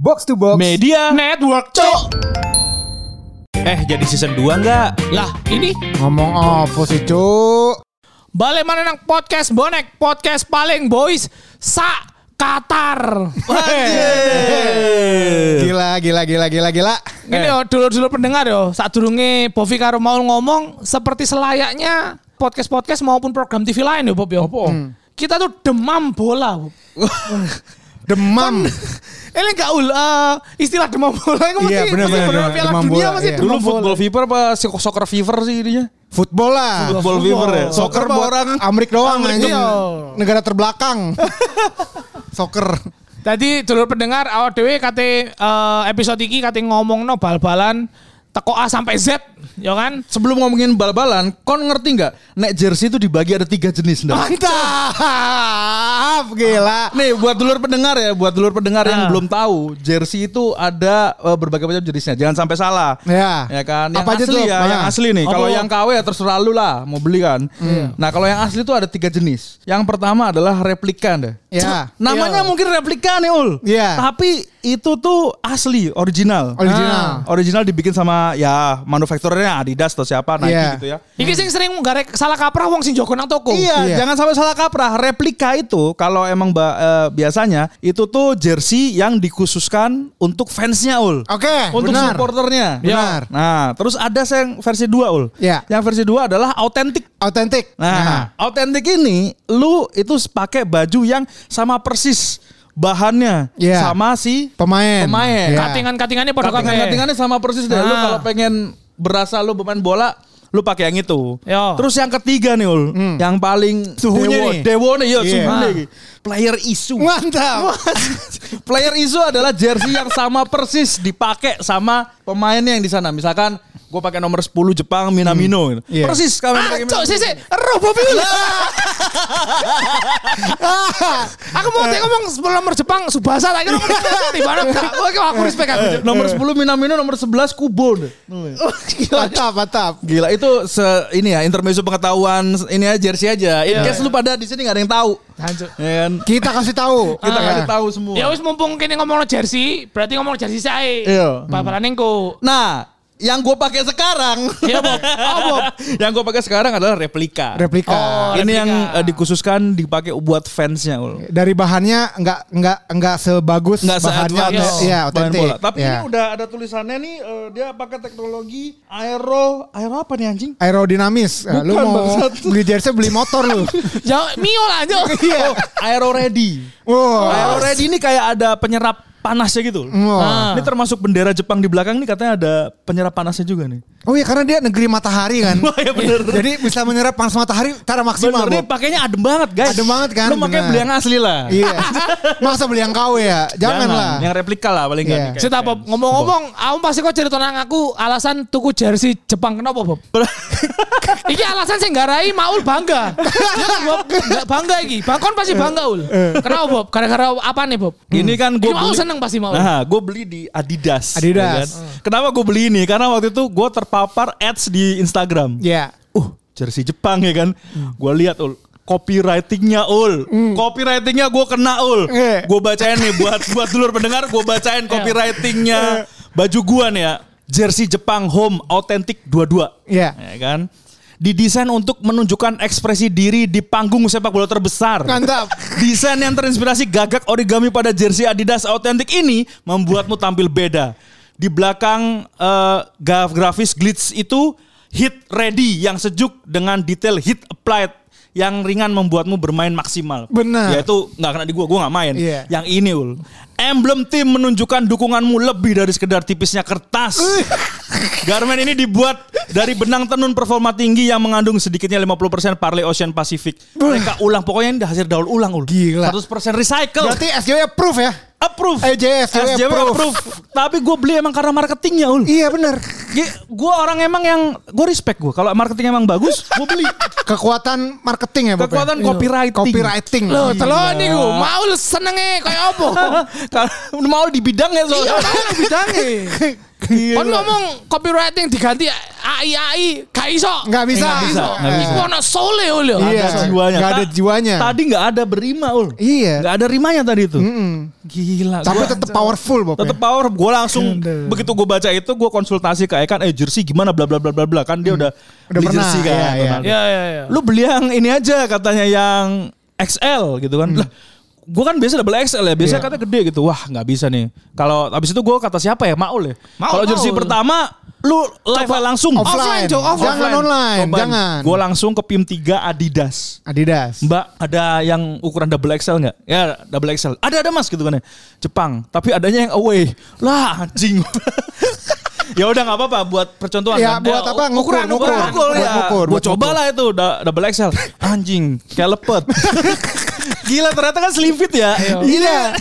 Box to Box Media Network, cok. Eh jadi season 2 enggak? Lah, ini Ngomong apa sih cuk balik mana nang podcast bonek, podcast paling boys sa Qatar. Gila gila gila gila gila Ini yo dulur-dulur pendengar yo, saat durunge Bovi karo mau ngomong seperti selayaknya podcast-podcast maupun program TV lain yo Bob yo. Kita tuh demam bola. Bob. Demam Ini enggak ul eh, istilah demam bola itu mesti Iya, mesti benar, benar benar. Piala Demam Dunia bola, masih iya. Dulu football fever apa soccer fever sih ininya? Football lah Football fever ya? Soccer buat orang Amrik doang doang. Negara terbelakang Soccer Tadi dulur pendengar awal dewe kate eh, episode iki kate ngomongno bal-balan teko A sampai Z, ya kan? Sebelum ngomongin bal-balan, kon ngerti nggak? Nek jersey itu dibagi ada tiga jenis. Ndak? Mantap Gila Nih buat dulur pendengar ya, buat dulur pendengar yang Ah. belum tahu, jersey itu ada eh, berbagai macam jenisnya. Jangan sampai salah. Ya. Ya kan? Yang Apa aja asli tuh? ya, yang asli nih. Apa? Kalau yang KW ya terserah lu lah, mau beli kan. Nah, kalau yang asli itu ada tiga jenis. Yang pertama adalah replika deh. Ya. Namanya Iya. mungkin replika nih, Ul. Iya. Tapi itu tuh asli, original. Original. Ah, original dibikin sama ya manufakturernya Adidas atau siapa Nike Iya. gitu ya. Iki sing sering garek salah kaprah wong sing jogo nang toko. Iya, Iya. jangan sampai salah kaprah. Replika itu kalau emang ba- eh, biasanya itu tuh jersey yang dikhususkan untuk fansnya ul. Oke Untuk benar supporternya. Benar. Nah, terus ada yang versi 2 ul. Iya. Yang versi 2 adalah autentik. Autentik Nah, autentik ini lu itu pakai baju yang sama persis bahannya Iya. sama si Pemain Pemain. Iya. Katingan-katingannya pada. Katingan-katingannya sama persis deh. Lu Ah. kalau pengen berasa lu pemain bola, lu pakai yang itu. Yo. Terus yang ketiga nih, Ul. Yang paling Suhunya dewo, nih. Dewo nih, yo, Iya. suhunya Ah. nih. Player isu. Mantap Player isu adalah jersey yang sama persis dipakai sama pemainnya yang di sana. Misalkan gue pakai nomor 10 Jepang Minamino. gitu. Iya. Persis kami Ah, Minamino. sih, sih, roh Bobi. Aku mau tengok ngomong sebelum nomor Jepang Subasa tak kira nomor di mana enggak. Oke, aku respect aku. Cok. Nomor 10 Minamino, nomor 11 Kubo. deh. Mantap mantap Gila itu se ini ya intermezzo pengetahuan ini aja jersey aja. In Iya. case lu pada di sini gak ada yang tahu. Hancur. Ya kan? Kita kasih tahu Kita Ya. kasih tahu semua. Ya wis mumpung kene ngomong jersey, berarti ngomong jersey saya. Iya. Engko. Nah, yang gue pakai sekarang, Iya, Bob. Oh, Bob. yang gue pakai sekarang adalah replika. Replika Oh, ini replika. yang eh, dikhususkan dipakai buat fansnya. Ul. dari bahannya enggak enggak enggak sebagus Nggak bahannya iya main otentik bola. Tapi Iya. ini udah ada tulisannya nih, eh, dia pakai teknologi aero, aero apa nih anjing? aerodinamis Eh, lu Bukan, mau bangsat. beli jersey beli motor lu Ya Mio lah iya Oh, aero ready. wow Aero ready ini kayak ada penyerap panasnya gitu. Wah. Ah. Ini termasuk bendera Jepang di belakang nih katanya ada penyerap panasnya juga nih. oh iya karena dia negeri matahari kan Wah, ya bener. jadi bisa menyerap panas matahari cara maksimal Bener nih pakainya adem banget guys. Adem banget kan, Lu makanya beli yang asli lah. iya masa beli yang KW ya jangan, lah Yang replika lah paling Iya. nggak. Cerita Bob, ngomong-ngomong, aku pasti kok cerita nang aku alasan tuku jersey Jepang kenapa Bob? Iki alasan sing garai Maul bangga. Kan Bob? Nggak bangga iki. Bangkon pasti bangga ul. Kenapa Bob? Gara-gara apa nih Bob? Ini kan gue Ini beli. Seneng pasti Maul. Nah, gue beli di Adidas. Adidas. ya kan? Kenapa gue beli ini? Karena waktu itu gue terpapar ads di Instagram. Iya Uh, jersey Jepang ya kan. Gue lihat ul copywritingnya ul, copywritingnya gue kena ul, Iya. gue bacain nih buat buat dulur pendengar gue bacain copywritingnya baju gue nih ya, jersey Jepang home authentic dua-dua, Iya. ya kan, didesain untuk menunjukkan ekspresi diri di panggung sepak bola terbesar. Mantap. Desain yang terinspirasi gagak origami pada jersey Adidas autentik ini membuatmu tampil beda. Di belakang graf- grafis glitz itu hit ready yang sejuk dengan detail hit applied yang ringan membuatmu bermain maksimal. Benar. Ya itu nggak kena di gua, gua nggak main. Iya. Yang ini ul. Emblem tim menunjukkan dukunganmu lebih dari sekedar tipisnya kertas. Garment ini dibuat dari benang tenun performa tinggi yang mengandung sedikitnya 50% Parley Ocean Pacific. Mereka ulang pokoknya ini udah hasil daur ulang ul. Gila. 100% recycle. berarti SJW approve ya approve. Eh, SJW SJW approve. approve. Tapi gue beli emang karena marketingnya ul. iya bener Gue orang emang yang gue respect gue. Kalau marketing emang bagus, gue beli. kekuatan marketing ya Bob ya? Kekuatan copywriting. copywriting Loh, Gila. telur nih gue. Maul senenge kayak apa? Kalau mau di bidang ya Iya, soalnya. maul bidangnya. Kon ngomong copywriting diganti AI AI gak iso. Nggak bisa. Nggak bisa, nggak bisa. Iku ono sole ul yo. Iya. Ada jiwanya. Nggak ada jiwanya. Tadi nggak ada berima ul. Iya. Nggak ada rimanya tadi itu. Gila. Tapi gua- tetap powerful Bob. ya. tetap power. Gue langsung begitu gue baca itu gue konsultasi ke Ekan. Eh jersey gimana bla bla bla bla bla kan dia udah Hmm. Udah beli pernah, jersey kan. iya, iya. Iya iya iya. Lu beli yang ini aja katanya yang XL gitu kan. Lah gue kan biasa double XL ya, biasanya. Iya. katanya gede gitu. Wah nggak bisa nih. Kalau habis itu gue kata siapa ya Maul ya. Maul, Kalau jersey pertama lu live langsung. Offline, Cok, offline. Jangan online, jangan. Gue langsung ke PIM 3 Adidas. Adidas. Mbak ada yang ukuran double XL nggak? Ya double XL. Ada ada mas gitu kan ya. Jepang. Tapi adanya yang away. Lah anjing. ya udah nggak apa-apa buat percontohan. Ya, kan. buat Eh, apa? Ngukur, ukuran, ngukur. ukuran, ngukur, Buat ya. ngukur, buat coba ngukur. lah itu double XL. Anjing, kayak lepet. Gila ternyata kan slim fit ya. Iya.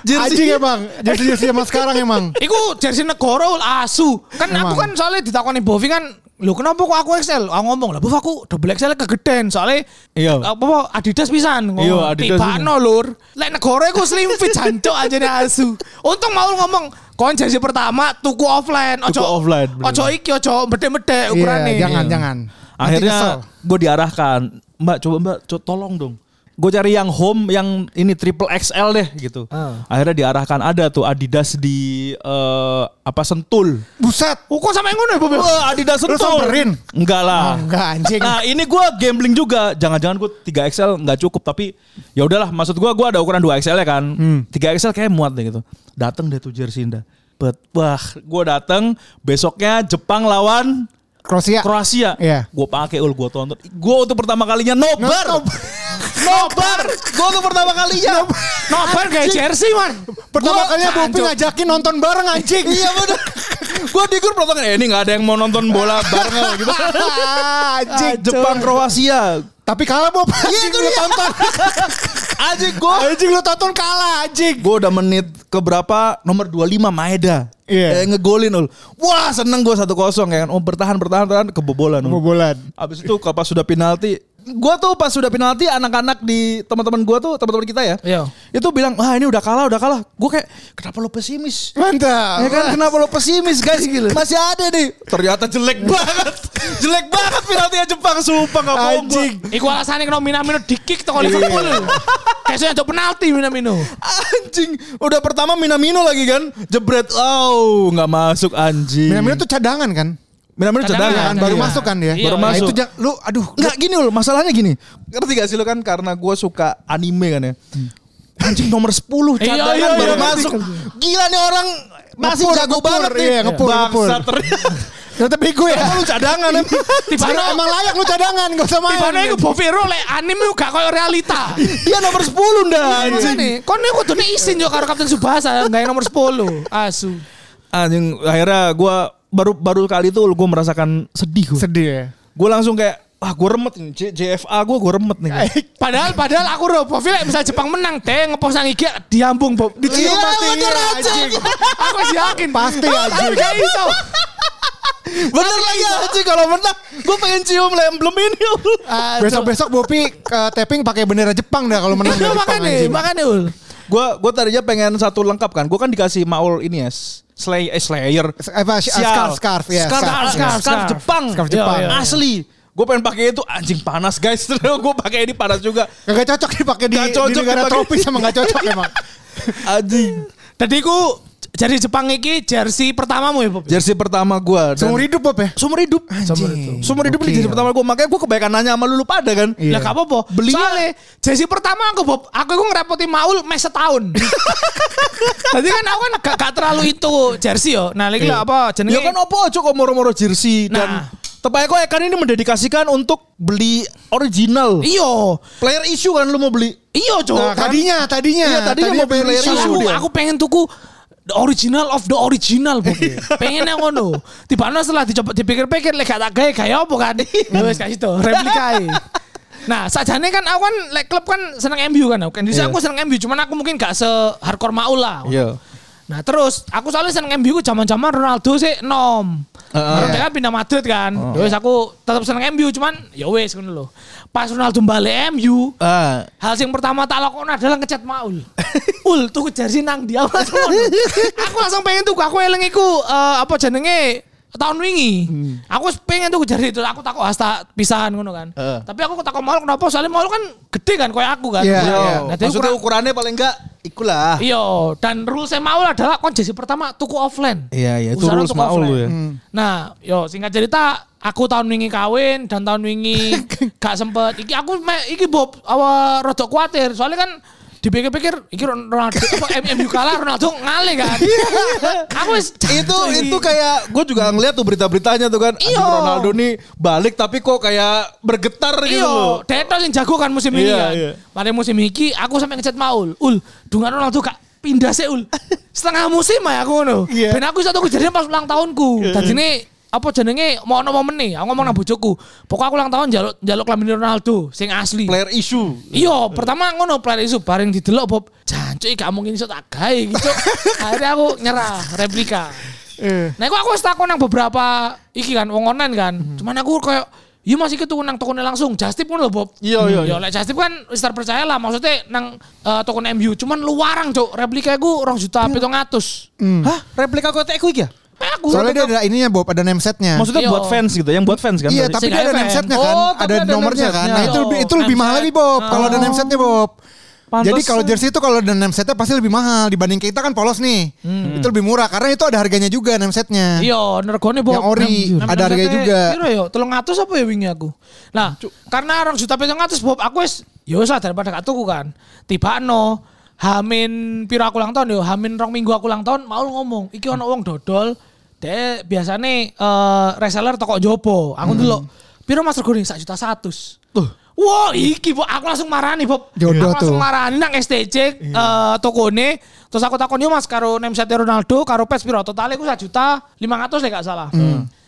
Jersey. Anjing emang. Jersey-jersey zaman sekarang emang. Iku jersey negara ul asu. Kan aku Emang. kan soalnya ditakoni Bovi kan Lho kenapa kok aku XL? Aku ngomong lah, Bovi aku double XL kegedean soalnya Iya. apa apa Adidas pisan ngomong. Iya, Adidas Tibano lur. Lek negara iku slim fit jancuk aja nih asu. Untung mau ngomong kon jersey pertama tuku offline, Tuku offline, bener. Ojo iki ojo mede-mede Iya, ukurannya. jangan, jangan. Nanti Akhirnya gue diarahkan, Mbak coba Mbak co- tolong dong. Gue cari yang home yang ini triple XL deh gitu. Ah. Akhirnya diarahkan ada tuh Adidas di eh, apa Sentul. Buset. Oh, kok sampe ngono ya, Bob? Wah Adidas Lu Sentul. samperin? Enggak lah. Oh, enggak, anjing. Nah ini gue gambling juga. Jangan-jangan gue 3 XL nggak cukup tapi ya udahlah. Maksud gue gue ada ukuran 2 XL ya kan. Hmm. 3 XL kayak muat deh gitu. Dateng deh tuh jersey Indah. Bet, wah, gue dateng besoknya Jepang lawan Kroasia. Kroasia. Iya. Gue pakai ul, gue tonton. Gue untuk pertama kalinya nobar. Nobar. nobar. Gue untuk pertama kalinya. Nobar kayak jersey, man. Pertama Gua- kalinya Bopi ngajakin nonton bareng anjing. iya bener. gue di grup nonton eh ini nggak ada yang mau nonton bola bareng gitu. anjing. Jepang Kroasia. Tapi kalah Bob. Anjing lu tonton. Anjing gue. Anjing lu tonton kalah anjing. Gue udah menit ke berapa? Nomor 25 Maeda. Iya. Eh, ngegolin ul. Wah seneng gue 1-0 ya kan. Oh bertahan bertahan bertahan kebobolan. Ul. Kebobolan. Abis itu kalau pas sudah penalti, gua tuh pas sudah penalti anak-anak di teman-teman gua tuh teman-teman kita ya, Iya. itu bilang wah ini udah kalah udah kalah. Gue kayak kenapa lo pesimis? Mantap. Ya kan kenapa lo pesimis guys? Masih ada nih. Ternyata jelek banget, jelek banget penaltinya Jepang sumpah nggak bohong. Anjing. Iku alasannya kenapa Minamino di-kick toko Liverpool. Kayaknya untuk penalti Minamino. Anjing, udah pertama Minamino lagi kan, jebret, oh nggak masuk anjing. Minamino tuh cadangan kan? Minamino Cadangan, cadangan, Kan baru Iya. masuk kan dia. Iya, Baru iya. Nah, masuk. itu ja- lu aduh Enggak gini loh, masalahnya gini. Ngerti gak sih lo kan karena gue suka anime kan ya. Anjing nomor 10 Iya, cadangan iya, baru iya. masuk. Gila nih orang masih Ngepur, jago ngepur, banget nih. iya, ngepur, ngepur. Ternyata. Ternyata bego ya. Lu cadangan emang. Tibano Sebenarnya emang layak lu cadangan, gak usah main. Tibano iku Boviro lek anime gak koyo realita. Dia nomor 10 dah anjing. Anjing. Kon iku kudune isin yo karo Kapten Subasa enggak nomor 10. Asu. Anjing akhirnya gue baru baru kali itu gue merasakan sedih gue. Sedih ya. Gue langsung kayak wah gue remet nih J- JFA gue gue remet nih. Padahal padahal aku ro Boviro lek misal Jepang menang teh ngepost nang IG diambung Bob. Dicium Iya, pasti iya, aja. anjing. Aku masih yakin. Pasti, Oh, anjing. Gak iso. Bener lagi anjing kalau menang gue pengen cium emblem ini. Besok-besok Bopi ke tapping pakai bendera Jepang dah kalau menang dari Jepang makanya, makanya ul. Gue gue tadinya pengen satu lengkap kan. Gue kan dikasih maul ini ya. Slay, eh, Slayer. Apa, sh- scarf, scarf, ya, Scarf, scarf, scarf, scarf, scarf scarf. Jepang. Scarf Jepang. Asli. Gue pengen pakai itu anjing panas guys. Terus gue pakai ini panas juga. Gak cocok dipakai di, di negara tropis sama gak cocok emang. Anjing. Tadi ku jadi Jepang iki jersey pertamamu ya Bob. Jersey pertama gue. Seumur hidup Bob ya? Seumur hidup. Anjing. Seumur hidup ini jersey pertama gue. Makanya gue kebaikan nanya sama lu lu pada kan. Iya. Lah gak apa-apa. Belinya- Soalnya jersey pertama aku Bob, aku iku ngerepoti Maul mes setahun. Tadi kan aku kan gak, gak terlalu itu jersey yo. Nah, lagi lah apa jenenge? Ya kan apa aja kok moro-moro jersey. Dan Nah. Tepatnya kok Ekan ini mendedikasikan untuk beli original. Iyo. Player issue kan lu mau beli. Iyo, Cok. Nah, tadinya, tadinya. Iya, tadinya mau player player issue. issue. aku, dia. aku pengen tuku the original of the original Bob. pengen yang ngono. Tiba setelah dicoba dipikir-pikir lek gak gawe kayak apa kan. Ya wis kasih to, replikae. Nah, sajane kan aku kan lek klub kan seneng MU kan. Kan di Iya. aku seneng MU, cuman aku mungkin gak se hardcore Maul lah. Iya. Nah terus aku soalnya seneng MU ku zaman-zaman Ronaldo sih nom. Heeh. Karena dia kan pindah Madrid kan. Ya wis aku tetap seneng MU cuman ya wis ngono lho. Pas Ronaldo balik MU, Ah. hal yang pertama tak lakukan adalah ngecat Maul. Ul, tuku jersey nang dia. Aku langsung, aku langsung pengen tuku. Aku eling iku eh, apa jenenge tahun wingi. Aku wis pengen tuh jersey itu. Aku takut hasta pisahan ngono kan. Heeh. Tapi aku takut maul kenapa? Soalnya maul kan gede kan kayak aku kan. Iya, Yo, iya. Nah, jadi maksudnya ukuran- ukurannya paling enggak ikulah. Iya, dan rules maul adalah kon jersey pertama tuku offline. Iya, iya, itu Usahakan rules offline. lu ya. Nah, yo singkat cerita aku tahun wingi kawin dan tahun wingi gak sempet. Iki aku me, iki Bob awa rada kuatir. Soalnya kan dipikir-pikir iki Ronaldo apa MU kalah Ronaldo ngale kan. aku wis itu itu kayak gue juga ngeliat tuh berita-beritanya tuh kan Iya. Aduh, Ronaldo nih balik tapi kok kayak bergetar gitu loh. Iya, Deto yang jago kan musim ini Iya, kan. iya. Pada musim ini aku sampai ngechat Maul, Ul, dungan Ronaldo gak pindah sih Ul. Setengah musim ya aku ngono. Iya. Ben aku satu kejadian pas ulang tahunku. Tadi ini apa jenenge mau ono momen nih, aku ngomong nang bojoku. Pokoknya aku ulang tahun jaluk jaluk klambi Ronaldo sing asli. Player issue. Iya, pertama ngono player isu bareng didelok Bob. Jancuk gak mungkin iso tak gawe gitu. Akhirnya aku nyerah replika. Nah, aku aku wis takon nang beberapa iki kan wong online kan. Cuman aku kayak Iya masih gitu nang tokonya langsung. Justip pun lho Bob. Iya, iya, Ya lek Justip kan wis terpercaya lah. Maksudnya nang uh, toko MU. Cuman luarang cok. Replika aku rong juta pitung atus. Hah? Replika kotek ku iki ya? Aku Soalnya dia ada ininya Bob, ada name setnya. Maksudnya Iya. buat fans gitu, yang buat fans kan? Iya, tapi dia ada FM. name setnya kan, Oh, ada ada nomornya name kan. Nah itu lebih itu lebih Name mahal lagi Bob. Kalau ada name setnya Bob. Pantes- Jadi kalau jersey itu kalau ada name setnya pasti lebih mahal dibanding kita kan polos nih. Itu lebih murah karena itu ada harganya juga name setnya. Iya, nergone Bob. Yang ori, Enam- ada harganya juga. Piro ya? Telung atus apa ya wingi aku. Nah, karena orang juta pitung atus Bob, aku wis ya wis lah daripada gak tuku kan. Tiba no Hamin piro aku ulang tahun yo, Hamin rong minggu aku ulang tahun mau ngomong, iki ono wong dodol. Dek biasane eh reseller toko jopo. Aku dulu piro Mas regone sak juta satus. Tuh. Wah, iki Bob, aku langsung marani, Bob. Jodoh aku langsung tuh. marani nang STC eh tokone. Terus aku takon yo Mas karo name set Ronaldo karo PES piro? Totalnya aku sak juta 500 deh gak salah.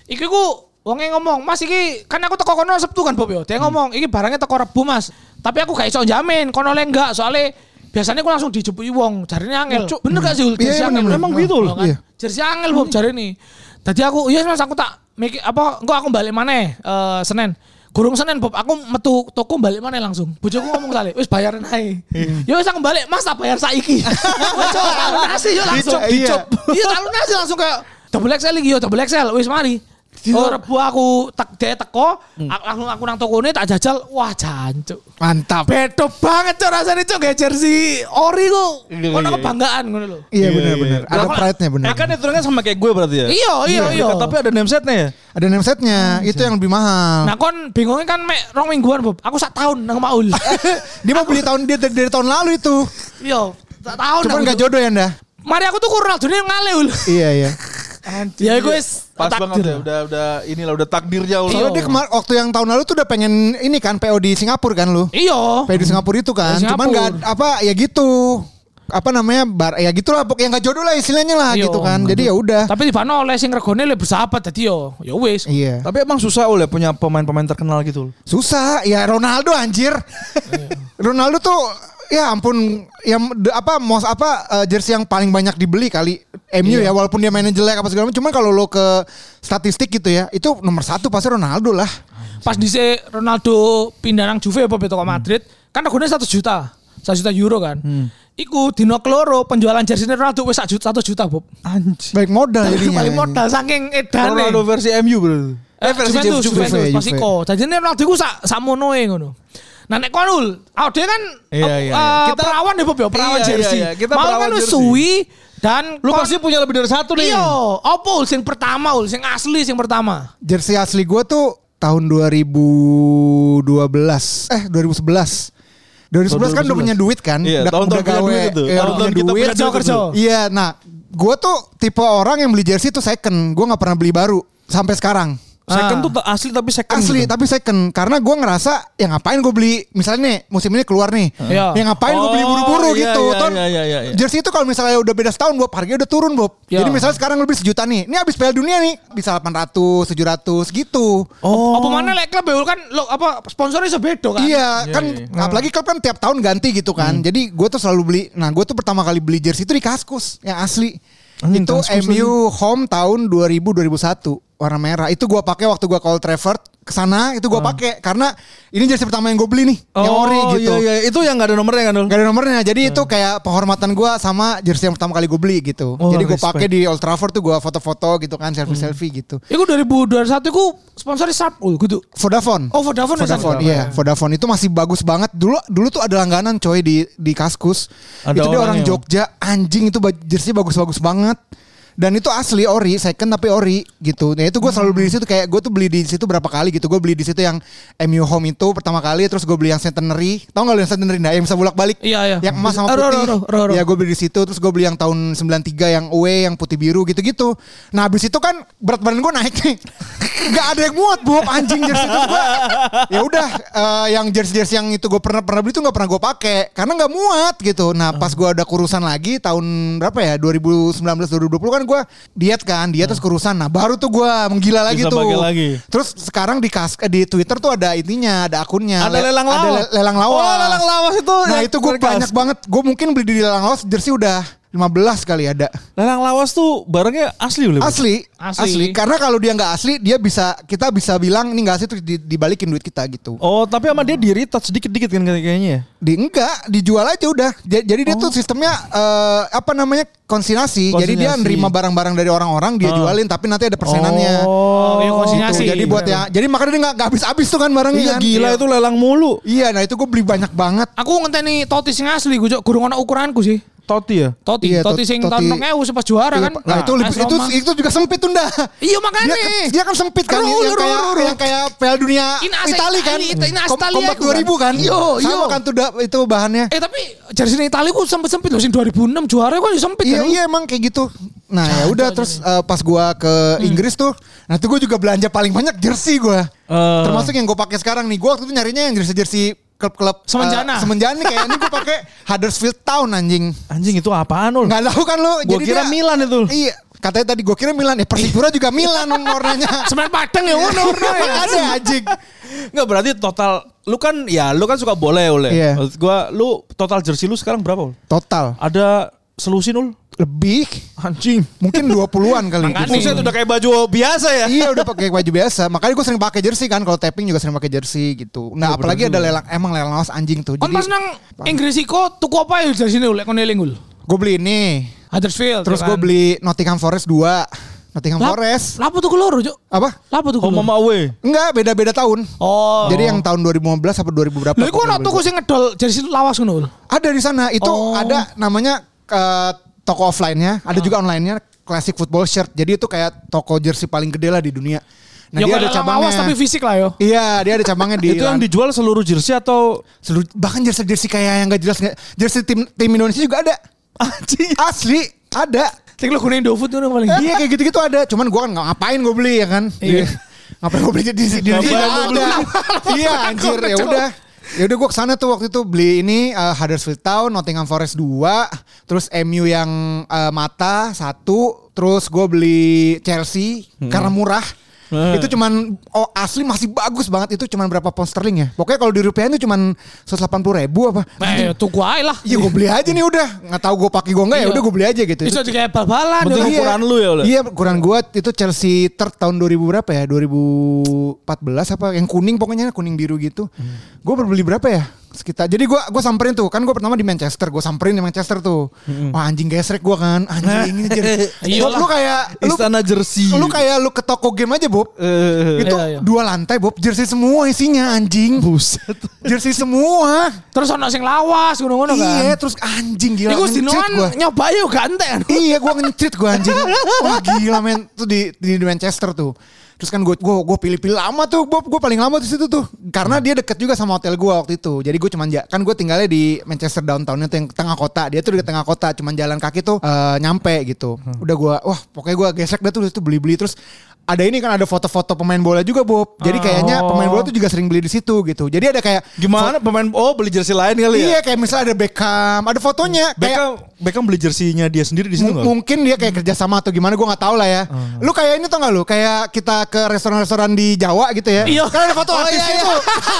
Iki ku wonge ngomong, "Mas iki kan aku teko kono Sabtu kan Bob yo." Dia ngomong, "Iki barangnya teko Rebo, Mas." Tapi aku gak iso jamin kono le enggak soalnya biasanya aku langsung dijepuki wong, jarine angel. Bener gak sih? Iya, Jersey iya, angel, bener. gitu loh kan. Iya. Jersey angel Bob jarine. Tadi aku, "Iya Mas, aku tak mikir apa engko aku balik maneh eh Senin." Gurung Senin Bob, aku metu toko balik mana langsung. Bojoku ngomong kali, wis bayarin ae. Ya wis aku balik, Mas tak bayar saiki. Wis tak lunasi yo langsung. Dicop, dicop. Iya tak lunasi langsung kayak double XL iki yo double XL wis mari. Oh, rebu aku tek dia teko, aku langsung aku nang tokone tak jajal, wah jancuk. Mantap. Bedo banget cok rasanya cok kayak jersey ori ku. Iya, Ono iya. kebanggaan ngono lho. Iya Iya, benar-benar. iya. Ada pride-nya benar. Eh kan itu kan sama kayak gue berarti ya? Iya, iya, iya. Tapi ada name setnya ya? Ada name setnya, itu yang lebih mahal. Nah kon bingungnya kan mek rong mingguan Bob. Aku sak tahun nang Maul. Dia mau beli tahun dia dari, dari tahun lalu itu. Iya, sak tahun. Cuman gak jodoh ya Nda. Mari aku tuh Ronaldo ini ngale ul. Iya iya. Ya gue wis Pas takdir. banget ya, udah udah inilah udah takdirnya Iya. ulah. Soalnya dia kemar waktu yang tahun lalu tuh udah pengen ini kan PO di Singapura kan lu. Iya. PO di Singapura itu kan. Di Cuman Singapura. nggak apa ya gitu. Apa namanya bar ya gitulah pokoknya nggak jodoh lah istilahnya lah Iya. gitu kan. Jadi ya udah. Tapi di mana oleh sing regone lebih bersahabat tadi yo. Ya wis. Iya. Tapi emang susah oleh punya pemain-pemain terkenal gitu. Susah ya Ronaldo anjir. Ronaldo tuh ya ampun yang de- apa mos apa eh, jersey yang paling banyak dibeli kali MU ya walaupun dia mainnya jelek apa segala macam cuman kalau lo ke statistik gitu ya itu nomor satu pasti Ronaldo lah Pas di Ronaldo pindah nang Juve apa beto ke Madrid, kan regone 1 juta. 1 juta euro kan. Iku dino keloro penjualan jersey Ronaldo wis 1 juta, 1 juta, Bob. Anjir. baik modal jadinya Paling modal saking edane. Ronaldo versi MU berarti. Eh, versi Juventus, Juve, Juventus, Juve. pas iko. Jadi ini Ronaldo ku sak samonoe ngono. Nah nek kon ul, awake kan Iya, eh, iya, iya. eh, Kita- perawan ya Bob ya, perawan Iya, jersey. iya, iya. Kita Mau kan suwi dan Lu kon- pasti punya lebih dari satu nih. Iya, ul sing pertama ul, sing asli sing pertama. jersey asli gue tuh tahun 2012 eh 2011 2011 kan udah 2011. punya duit kan Iya, udah, tahun-tahun udah gawe duit itu. Iya, udah Tahun-tahun punya kita duit Kerja-kerja. itu. Iya, nah, gue tuh tipe orang yang beli jersey tuh second. Gue nggak pernah beli baru sampai sekarang. Second Ah. tuh asli tapi second. Asli, gitu. tapi second. Karena gue ngerasa, ya ngapain gue beli, misalnya nih, musim ini keluar nih. Iya. Ya ngapain gue beli Oh, buru-buru iya, gitu. iya, Ton, iya, iya, iya. jersey itu kalau misalnya udah beda setahun, Bob, harganya udah turun, Bob. Iya. Jadi misalnya sekarang beli sejuta nih. Ini habis Piala Dunia nih, bisa 800, 700 gitu. Oh. Apa mana lek klub ya, kan lo apa sponsornya sebedo kan. Iya, kan apalagi klub kan tiap tahun ganti gitu kan. Jadi gue tuh selalu beli. Nah, gue tuh pertama kali beli jersey itu di Kaskus yang asli. Anjing, itu Kaskus MU home tahun 2000 2001 warna merah. Itu gue pakai waktu gue ke Old Ke sana itu gue pakai karena ini jersey pertama yang gue beli nih yang Oh, ori gitu. Iya, iya. Itu yang gak ada nomornya kan, Dul? Gak ada nomornya, jadi itu kayak penghormatan gue sama jersey yang pertama kali gue beli gitu. Oh, jadi gue pakai di Old Trafford tuh gue foto-foto gitu kan, selfie-selfie gitu. Iku 2021 iku sponsori Sharp oh gitu. Vodafone. Oh Vodafone ya, Vodafone, iya. Vodafone itu masih bagus banget. Dulu dulu tuh ada langganan coy di di Kaskus. Ada itu dia orang. Jogja, anjing itu jersey bagus-bagus banget. Dan itu asli ori, second tapi ori gitu. Nah itu gue selalu beli di situ kayak gue tuh beli di situ berapa kali gitu. Gue beli di situ yang MU Home itu pertama kali, terus gue beli yang Centenary. Tahu nggak lu yang Centenary? Nah, yang bisa bolak balik. Iya, iya. Yang emas sama putih. ro, ro, ro. Ya gue beli di situ, terus gue beli yang tahun 93 yang away yang putih biru gitu-gitu. Nah habis itu kan berat badan gue naik nih. Gak ada yang muat Bob anjing jersey itu gue. Ya udah eh, yang jersey-jersey yang itu gue pernah pernah beli itu nggak pernah gue pakai karena nggak muat gitu. Nah pas gue ada kurusan lagi tahun berapa ya 2019 2020 kan gue diet kan diet terus kurusan. Nah baru tuh gue menggila lagi Bisa tuh. lagi. Terus sekarang di kas di Twitter tuh ada ininya ada akunnya. Ada Le- lelang lawas. le- lelang lawas. Oh, lelang lawas itu Nah itu gue banyak banget. Gue mungkin beli di lelang lawas jersey udah 15 kali ada. Lelang lawas tuh barangnya asli boleh. Asli, Asli. asli. Karena kalau dia nggak asli, dia bisa kita bisa bilang ini nggak asli terus di- dibalikin duit kita gitu. Oh, tapi sama dia di retouch sedikit-dikit kan kayaknya ya. Di enggak, dijual aja udah. Ja- Jadi dia tuh sistemnya eh, apa namanya konsinasi. Jadi dia nerima barang-barang dari orang-orang dia Ah. jualin, tapi nanti ada persenannya. Oh, iya, konsinyasi. Gitu. Jadi buat ya, jadi makanya dia nggak habis-habis tuh kan barangnya. Iya kan. gila itu lelang mulu. Iya, nah itu gue beli banyak banget. Aku ngenteni Toti sing asli gue ana ukuranku sih. Toti ya. Toti, Iya, Toti Tot- sing Toti. tahun 2000 pas juara Iya, kan. Nah, itu lebih, AS itu Roma. itu juga sempit tuh dah. Iya makanya. Dia, dia kan sempit kan Ru, yang kayak ru, ru. yang kayak Piala Dunia Itali kan. Itu in Italia Kompak itu kan. 2000 kan. Yo, Sama yo. kan tuh itu bahannya. Eh tapi jersey Italia ku sempit-sempit loh sing 2006 juara kan sempit Iya kan. iya emang kayak gitu. Nah ya udah terus eh, pas gua ke Hmm. Inggris tuh, nah itu gua juga belanja paling banyak jersey gua. Eh. Termasuk yang gue pakai sekarang nih. Gua waktu itu nyarinya yang jersey jersey klub-klub eh, Semenjana. Semenjana nih kayak ini gue pakai Huddersfield Town anjing. Anjing itu apaan ul? Nggak tahu kan lo. Gua kira Milan itu. Iya. Katanya tadi gue kira Milan ya Persipura juga Milan warnanya. Semen Padang ya ngono. Ada anjing. Enggak berarti total lu kan ya lu kan suka ya ul ya. Iya. Maksud gua lu total jersey lu sekarang berapa ul? Total Ada selusin ul? Lebih Anjing. mungkin 20-an kali. Buset udah kayak baju biasa ya. iya udah pakai baju biasa. Makanya gue sering pakai jersey kan. Kalau tapping juga sering pakai jersey gitu. Nah apalagi ada lelang emang lelang lawas anjing tuh. Kon pas nang Inggris iku tuku apa ya jersey ini lek kon eling ul. gue beli ini. Huddersfield. Terus ya gue kan? beli Nottingham Forest 2 Nottingham Lap- Forest. Lapo tuku loro, Cuk. Apa? Lapo tuku. Home loro? sama away. Enggak, beda-beda tahun. Oh. Jadi yang tahun 2015 apa 2000 berapa? Lha iku ono tuku sing ngedol jersey lawas ngono. Ada di sana. Itu Oh. ada namanya eh, toko offline-nya, ada juga online-nya Classic Football Shirt. Jadi itu kayak toko jersey paling gede lah di dunia. Nah, ya dia ada cabangnya. lawas tapi fisik lah yo. Iya, dia ada cabangnya di Itu yang dijual seluruh jersey atau seluruh bahkan jersey jersey kayak yang gak jelas nggak- jersey tim tim Indonesia juga ada. anjing? Asli, ada. Sing lu gunain Dofood ngono paling. Iya kayak gitu-gitu ada. Cuman gua kan nggak ngapain gue beli ya kan. Iya. Ngapain gue beli di di di Ngapain Indonesia lu beli? ada. Iya anjir ya udah. Ya udah gue ke sana tuh waktu itu beli ini eh, Huddersfield Town, Nottingham Forest 2, terus MU yang eh, mata satu, terus gue beli Chelsea karena murah. Hmm. Itu cuman oh asli masih bagus banget itu cuman berapa pound sterling ya. Pokoknya kalau di rupiah itu cuman 180 ribu apa. Eh, tuku ae lah. Iya gue beli aja nih udah nggak tahu gue pakai gue nggak ya Iya. udah gue beli aja gitu. Iso kayak bal-balan. Penting yo. ukuran lu ya, Ule? Iya ukuran gue itu Chelsea third tahun 2000 berapa ya 2014 apa yang kuning pokoknya kuning biru gitu. Gue baru beli berapa ya sekitar jadi gue gue samperin tuh kan gue pertama di Manchester gue samperin di Manchester tuh wah anjing gesrek gue kan anjing ini jadi Iyalah. lu kayak lu, Istana jersey. lu kayak lu ke toko game aja Bob Eh, itu Iya, iya. dua lantai Bob jersey semua isinya anjing buset. jersey semua Terus ono sing lawas ngono-ngono kan. iya terus anjing gila dinoan gua. nyoba yo ganten. iya gue nge-treat gue anjing wah gila men tuh di di Manchester tuh terus kan gue gue gue pilih-pilih lama tuh Bob. Gue paling lama di situ tuh. Karena dia deket juga sama hotel gue waktu itu. Jadi gue cuman kan gue tinggalnya di Manchester downtownnya tuh yang tengah kota. Dia tuh di tengah kota cuman jalan kaki tuh eh, nyampe gitu. Udah gue wah pokoknya gue gesek dah tuh itu beli-beli. Terus ada ini kan ada foto-foto pemain bola juga Bob jadi kayaknya pemain bola tuh juga sering beli di situ gitu jadi ada kayak Gimana pemain oh beli jersey lain kali ya? Iya kayak misalnya ada Beckham, ada fotonya. Kayak Beckham Beckham beli jersinya dia sendiri di situ M- nggak? mungkin dia kayak kerja sama atau gimana gue nggak tahu lah ya. Lu kayak ini tau gak lu? Kayak kita ke restoran-restoran di Jawa gitu ya. Iya. Kan ada foto Oh, artis iya, itu.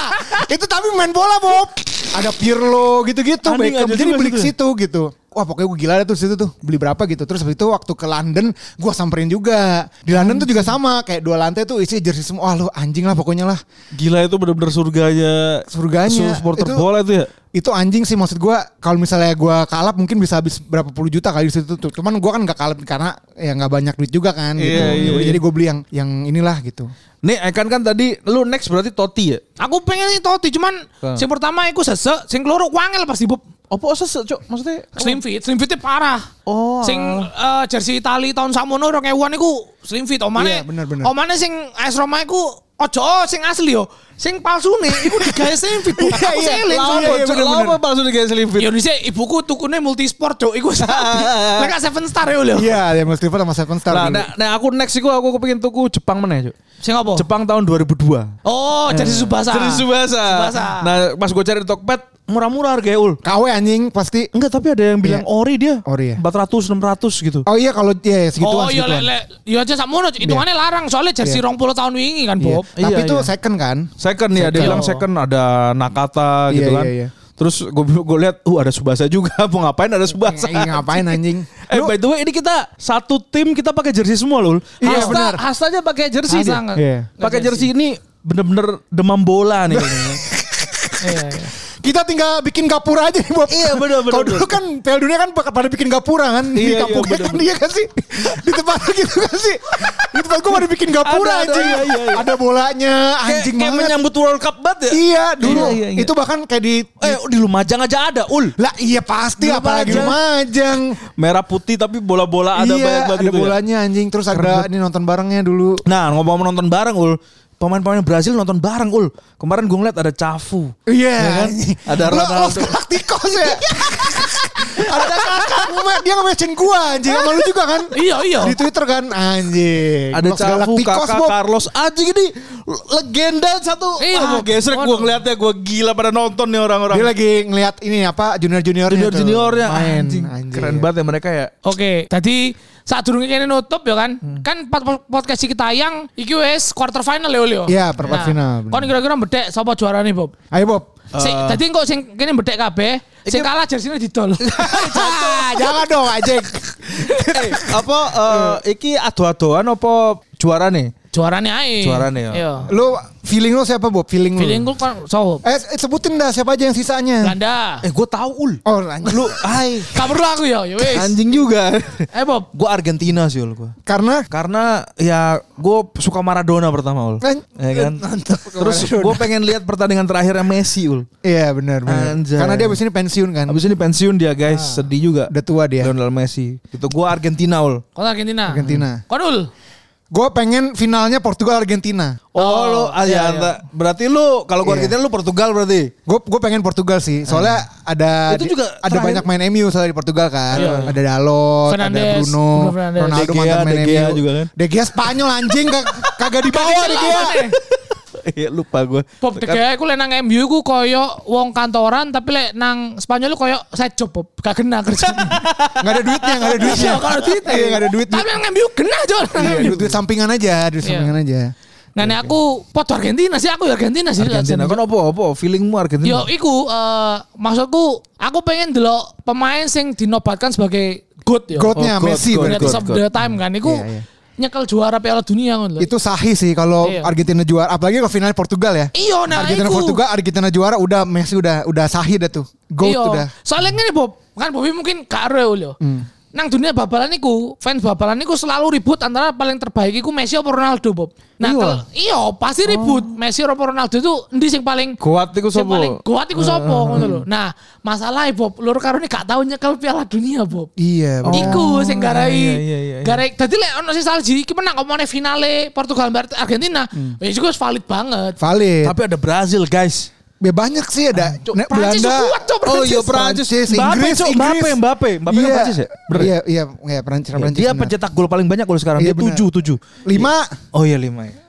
itu tapi main bola Bob. Ada Pirlo gitu-gitu Beckham. Jadi beli ke situ ya? situ gitu. Wah pokoknya gue gila deh tuh situ tuh beli berapa gitu. Terus habis itu waktu ke London gue samperin juga. Di London tuh juga sama kayak dua lantai tuh isi jersey semua. Wah lu anjing lah pokoknya lah. Gila itu bener-bener surganya. Surganya. Supporter Itu- bola itu ya. Itu anjing sih maksud gue kalau misalnya gue kalap mungkin bisa habis berapa puluh juta kali di situ tuh. Cuman gue kan nggak kalap karena ya nggak banyak duit juga kan gitu. Iya, iya, Yaudah, iya. Jadi gue beli yang yang inilah gitu. Nih Ekan kan tadi lu next berarti Totti ya? Aku pengen itu Totti cuman sing pertama iku sesek, sing keloro wangel pasti Bob. Apa sesek cok? Maksudnya? Slim fit, slim fitnya parah. Oh, Sing eh, jersey Itali tahun samono 2000-an iku slim fit. Omane. Iya, bener, bener. Omane sing AS Roma iku ojo sing asli yo. Sing palsu nih iku digawe. Aku iya. iya, iya, bener, bener. Lama palsu digawe slim fit. Ya dhisik ibuku tukune multisport cuk iku. Mereka seven star ya lho. Iya, Mas Clifford sama Seven Star. Nah, nah, nah, aku next iku aku kepengin tuku Jepang meneh, Cuk. Sing apa? Jepang tahun 2002. Oh, jersey Subasa. Jadi Subasa. Subasa. Nah, pas gue cari di Tokped murah-murah harganya ul. KW anjing pasti. Enggak, tapi ada yang bilang Iya. ori dia. Ori ya? 400 600 gitu. Oh iya kalau ya segituan oh iya segituan. lek lek ya aja sakmono hitungannya larang soalnya jersey Iya. 20 tahun wingi kan Iya. Bob. Tapi Iya, itu iya. second kan? Second ya, dia Second. bilang second ada Nakata gitu Iya, kan. iya, iya. Terus gue gue lihat, uh ada Subasa juga. Mau ngapain ada Subasa? Iya, ngapain anjing? Eh by the way ini kita satu tim kita pakai jersey semua loh. Iya, Hasta, benar. Hasta aja pakai jersey Hasta dia. Iya. Pakai jersey ini bener-bener demam bola nih. Iya, iya. Kita tinggal bikin gapura aja nih Bob. Iya, bener, bener, Kalau dulu kan Piala Dunia kan pada bikin gapura kan di Iya, iya, kampungnya bener, kan dia kan sih. Di tempat gitu kan sih. Di tempat gua pada bikin gapura Ada, ada, anjing. iya, iya, iya. Ada bolanya kayak, anjing kayak banget. menyambut World Cup banget ya. Iya dulu. Iya, iya, iya. Itu bahkan kayak di Eh di Lumajang aja ada, ul. lah iya pasti Di apalagi Lumajang. Lumajang. Merah putih tapi bola-bola ada iya, banyak banget ada gitu ya. bolanya anjing terus ada ini nonton barengnya dulu. Nah ngomong nonton bareng ul. Pemain-pemain Brazil nonton bareng ul. Kemarin gue ngeliat ada Cafu. Iya kan? anjing. Ada Lo- Ronaldo. Los ya. ada kakak dia nge-mention gua anjing sama lu juga kan? Iya, iya. Di Twitter kan anjing. Ada Los Cafu, Kakak, Bob. Carlos anjing ini legenda satu. Iya, ah, Bob. gesrek gue ngeliatnya gue gila pada nonton nih orang-orang. Dia lagi ngelihat ini apa junior-juniornya junior tuh. juniornya main. anjing. anjing. Keren banget ya mereka ya. Oke, tadi saat durungnya kene nutup ya kan. Hmm. Kan pod- pod- podcast iki tayang iki wis quarter final ya Leo. Iya, perempat final, bener. Kon kira-kira bedek sapa juarane Bob? Ayo Bob. Sing tadi kok sing kene bedek kabeh, sing kalah jersey-ne didol. Jangan dong anjing. Eh, apa eh, iki ado-adoan apa juara nih? Juarane ae. Juarane ya. Iya. Lu feeling lu siapa Bob? Feeling, Feeling lu. gue kan Eh eh, sebutin dah siapa aja yang sisanya. Belanda. Eh gue tahu ul. Oh anjing. Lu, hai. Gak perlu aku ya, ya wis. Anjing juga. Eh Bob, gue Argentina sih ul gue. Karena Karena ya gue suka Maradona pertama ul. Kan- Ya kan. Mantap. Terus gue pengen lihat pertandingan terakhirnya Messi ul. Iya benar benar. Anjay. Karena dia abis ini pensiun kan. Abis ini pensiun dia guys, sedih juga. Udah tua dia. Lionel Messi. Itu gue Argentina ul. kau Argentina. Argentina. Kodul. Gue pengen finalnya Portugal Argentina. Oh, lu ah, iya, ya, iya. berarti lu kalau gue Iya. Argentina lu Portugal berarti. Gue gue pengen Portugal sih. Soalnya ada Itu juga ada terakhir- banyak main MU soalnya di Portugal kan. Iya. Ada Dalot, Fernandes, ada Bruno, Bruno. Ronaldo De Gea, mantan main De Gea MU. juga kan. De Gea Spanyol anjing kag- kagak dibawa De Gea. Iya lupa gue. Bob De Gea aku lek nang MU ku koyo wong kantoran tapi lek nang Spanyol ku koyo side job Bob. Gak kena kerja. Gak ada duitnya, gak ada duitnya. Iya, kalau duit. Iya, gak ada duit. Tapi nang MU kena Jon. Iya, duit, duit sampingan aja, duit Iya. sampingan aja. Nah, nek aku foto Argentina sih aku ya Argentina sih. Argentina kan apa apa feelingmu Argentina? Yo iku eh, maksudku aku pengen delok pemain sing dinobatkan sebagai good ya. Goatnya Oh, Messi God, God. the time kan iku Iya, iya. Nyekel juara Piala Dunia lho. Itu sahih sih kalau Iya. Argentina juara, apalagi kalau finalnya Portugal ya. Iya nah Argentina iku. Portugal, Argentina juara udah Messi udah udah sahih dah tuh. Goat Iya. udah. Soalnya ngene Bob, kan Bobby mungkin gak ero lho. Hmm. Nang dunia babalan iku, fans babalan iku selalu ribut antara paling terbaik iku Messi apa Ronaldo, Bob. Nah, Iya. kalau iya pasti ribut. Messi apa Ronaldo itu endi sing paling Kuat iku sing sapa? paling kuat iku sapa ngono lho. Nah, masalahnya Bob, lur karo gak tau nyekel Piala Dunia, Bob. Iya. bener. Iku sing garai. iya, iya, iya. Garai. Dadi lek ono salji iki menang omone finale Portugal Argentina. Hmm. Ya wis valid banget. Valid. Tapi ada Brazil guys. Ya banyak sih ada. Nek, Prancis Belanda. kuat, Cok, Oh iya Prancis. Mbappe, Inggris, Cok, Inggris. Mbappe, Mbappe, Mbappe kan Iya. Prancis ya? Bener. Iya, iya, iya, Prancis, Prancis. Dia bener. pencetak gol paling banyak gol sekarang. Iya, Dia bener. tujuh, tujuh. Lima, Oh iya lima ya.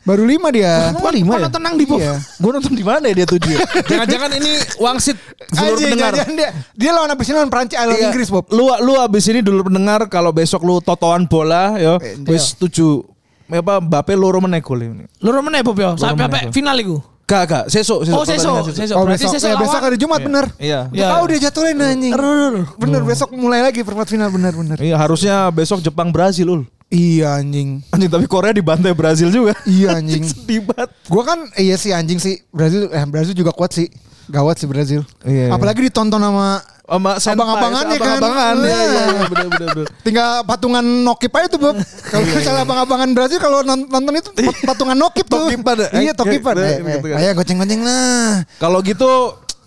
baru lima dia. Kok lima ya? Nonton nang di Bob. Iya. Gue nonton di mana ya dia tujuh? ya? Jangan-jangan ini wangsit seluruh Anjing, pendengar. jangan-jangan dia, dia lawan abis ini lawan Prancis, eh, lawan Iya. Inggris Bob. Lu lu abis ini dulu pendengar kalau besok lu totoan bola yo Eh, wis tujuh apa Mbappe loro meneh gol ini. Loro meneh Bob ya. Sampai final iku. Gak, gak. Sesok, sesok. Oh, sesok, pertandingan sesok. Oh besok, sesok ya, lawan- besok hari Jumat bener. Iya. Iya. Oh dia jatuhin anjing. Bener besok mulai lagi perempat final bener bener. Iya, harusnya besok Jepang Brazil, Ul. Iya anjing. Anjing, tapi Korea dibantai Brazil juga. Iya anjing. Sedih banget. Gua kan iya sih anjing sih Brazil eh Brazil juga kuat sih. Gawat sih Brazil. Iya, iya. Apalagi ditonton sama Sama Abang-abangannya kan. Abang-abangan. Iya, iya, iya, bener, bener, bener. tinggal patungan nokip aja tuh Bob. Kalau misalnya abang-abangan Brazil kalau non- nonton itu pat- patungan nokip tuh. Tokipan ya? Iya tokipan. eh, Eh, gitu eh, kan. Ayo goceng-goceng lah. Kalau gitu,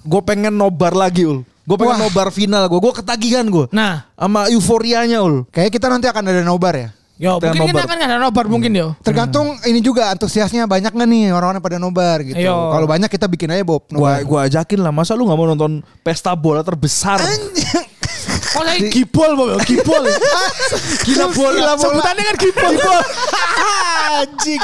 gue pengen nobar lagi, Ul. Gue pengen Wah. nobar final gue. Gue ketagihan gue. Nah, Sama euforianya, Ul. Kayak kita nanti akan ada nobar ya. Yo mungkin kita nobar. akan ada nobar mungkin yo. Tergantung ini juga antusiasnya banyak nggak nih orang-orang pada nobar gitu. Kalau banyak kita bikin aja Bob. Gua nobar. gua ajakin lah. Masa lu nggak mau nonton pesta bola terbesar? Oh, lagi Kipol, Bob. Kipol. Gila bola. sebutannya kan gipol. Anjing.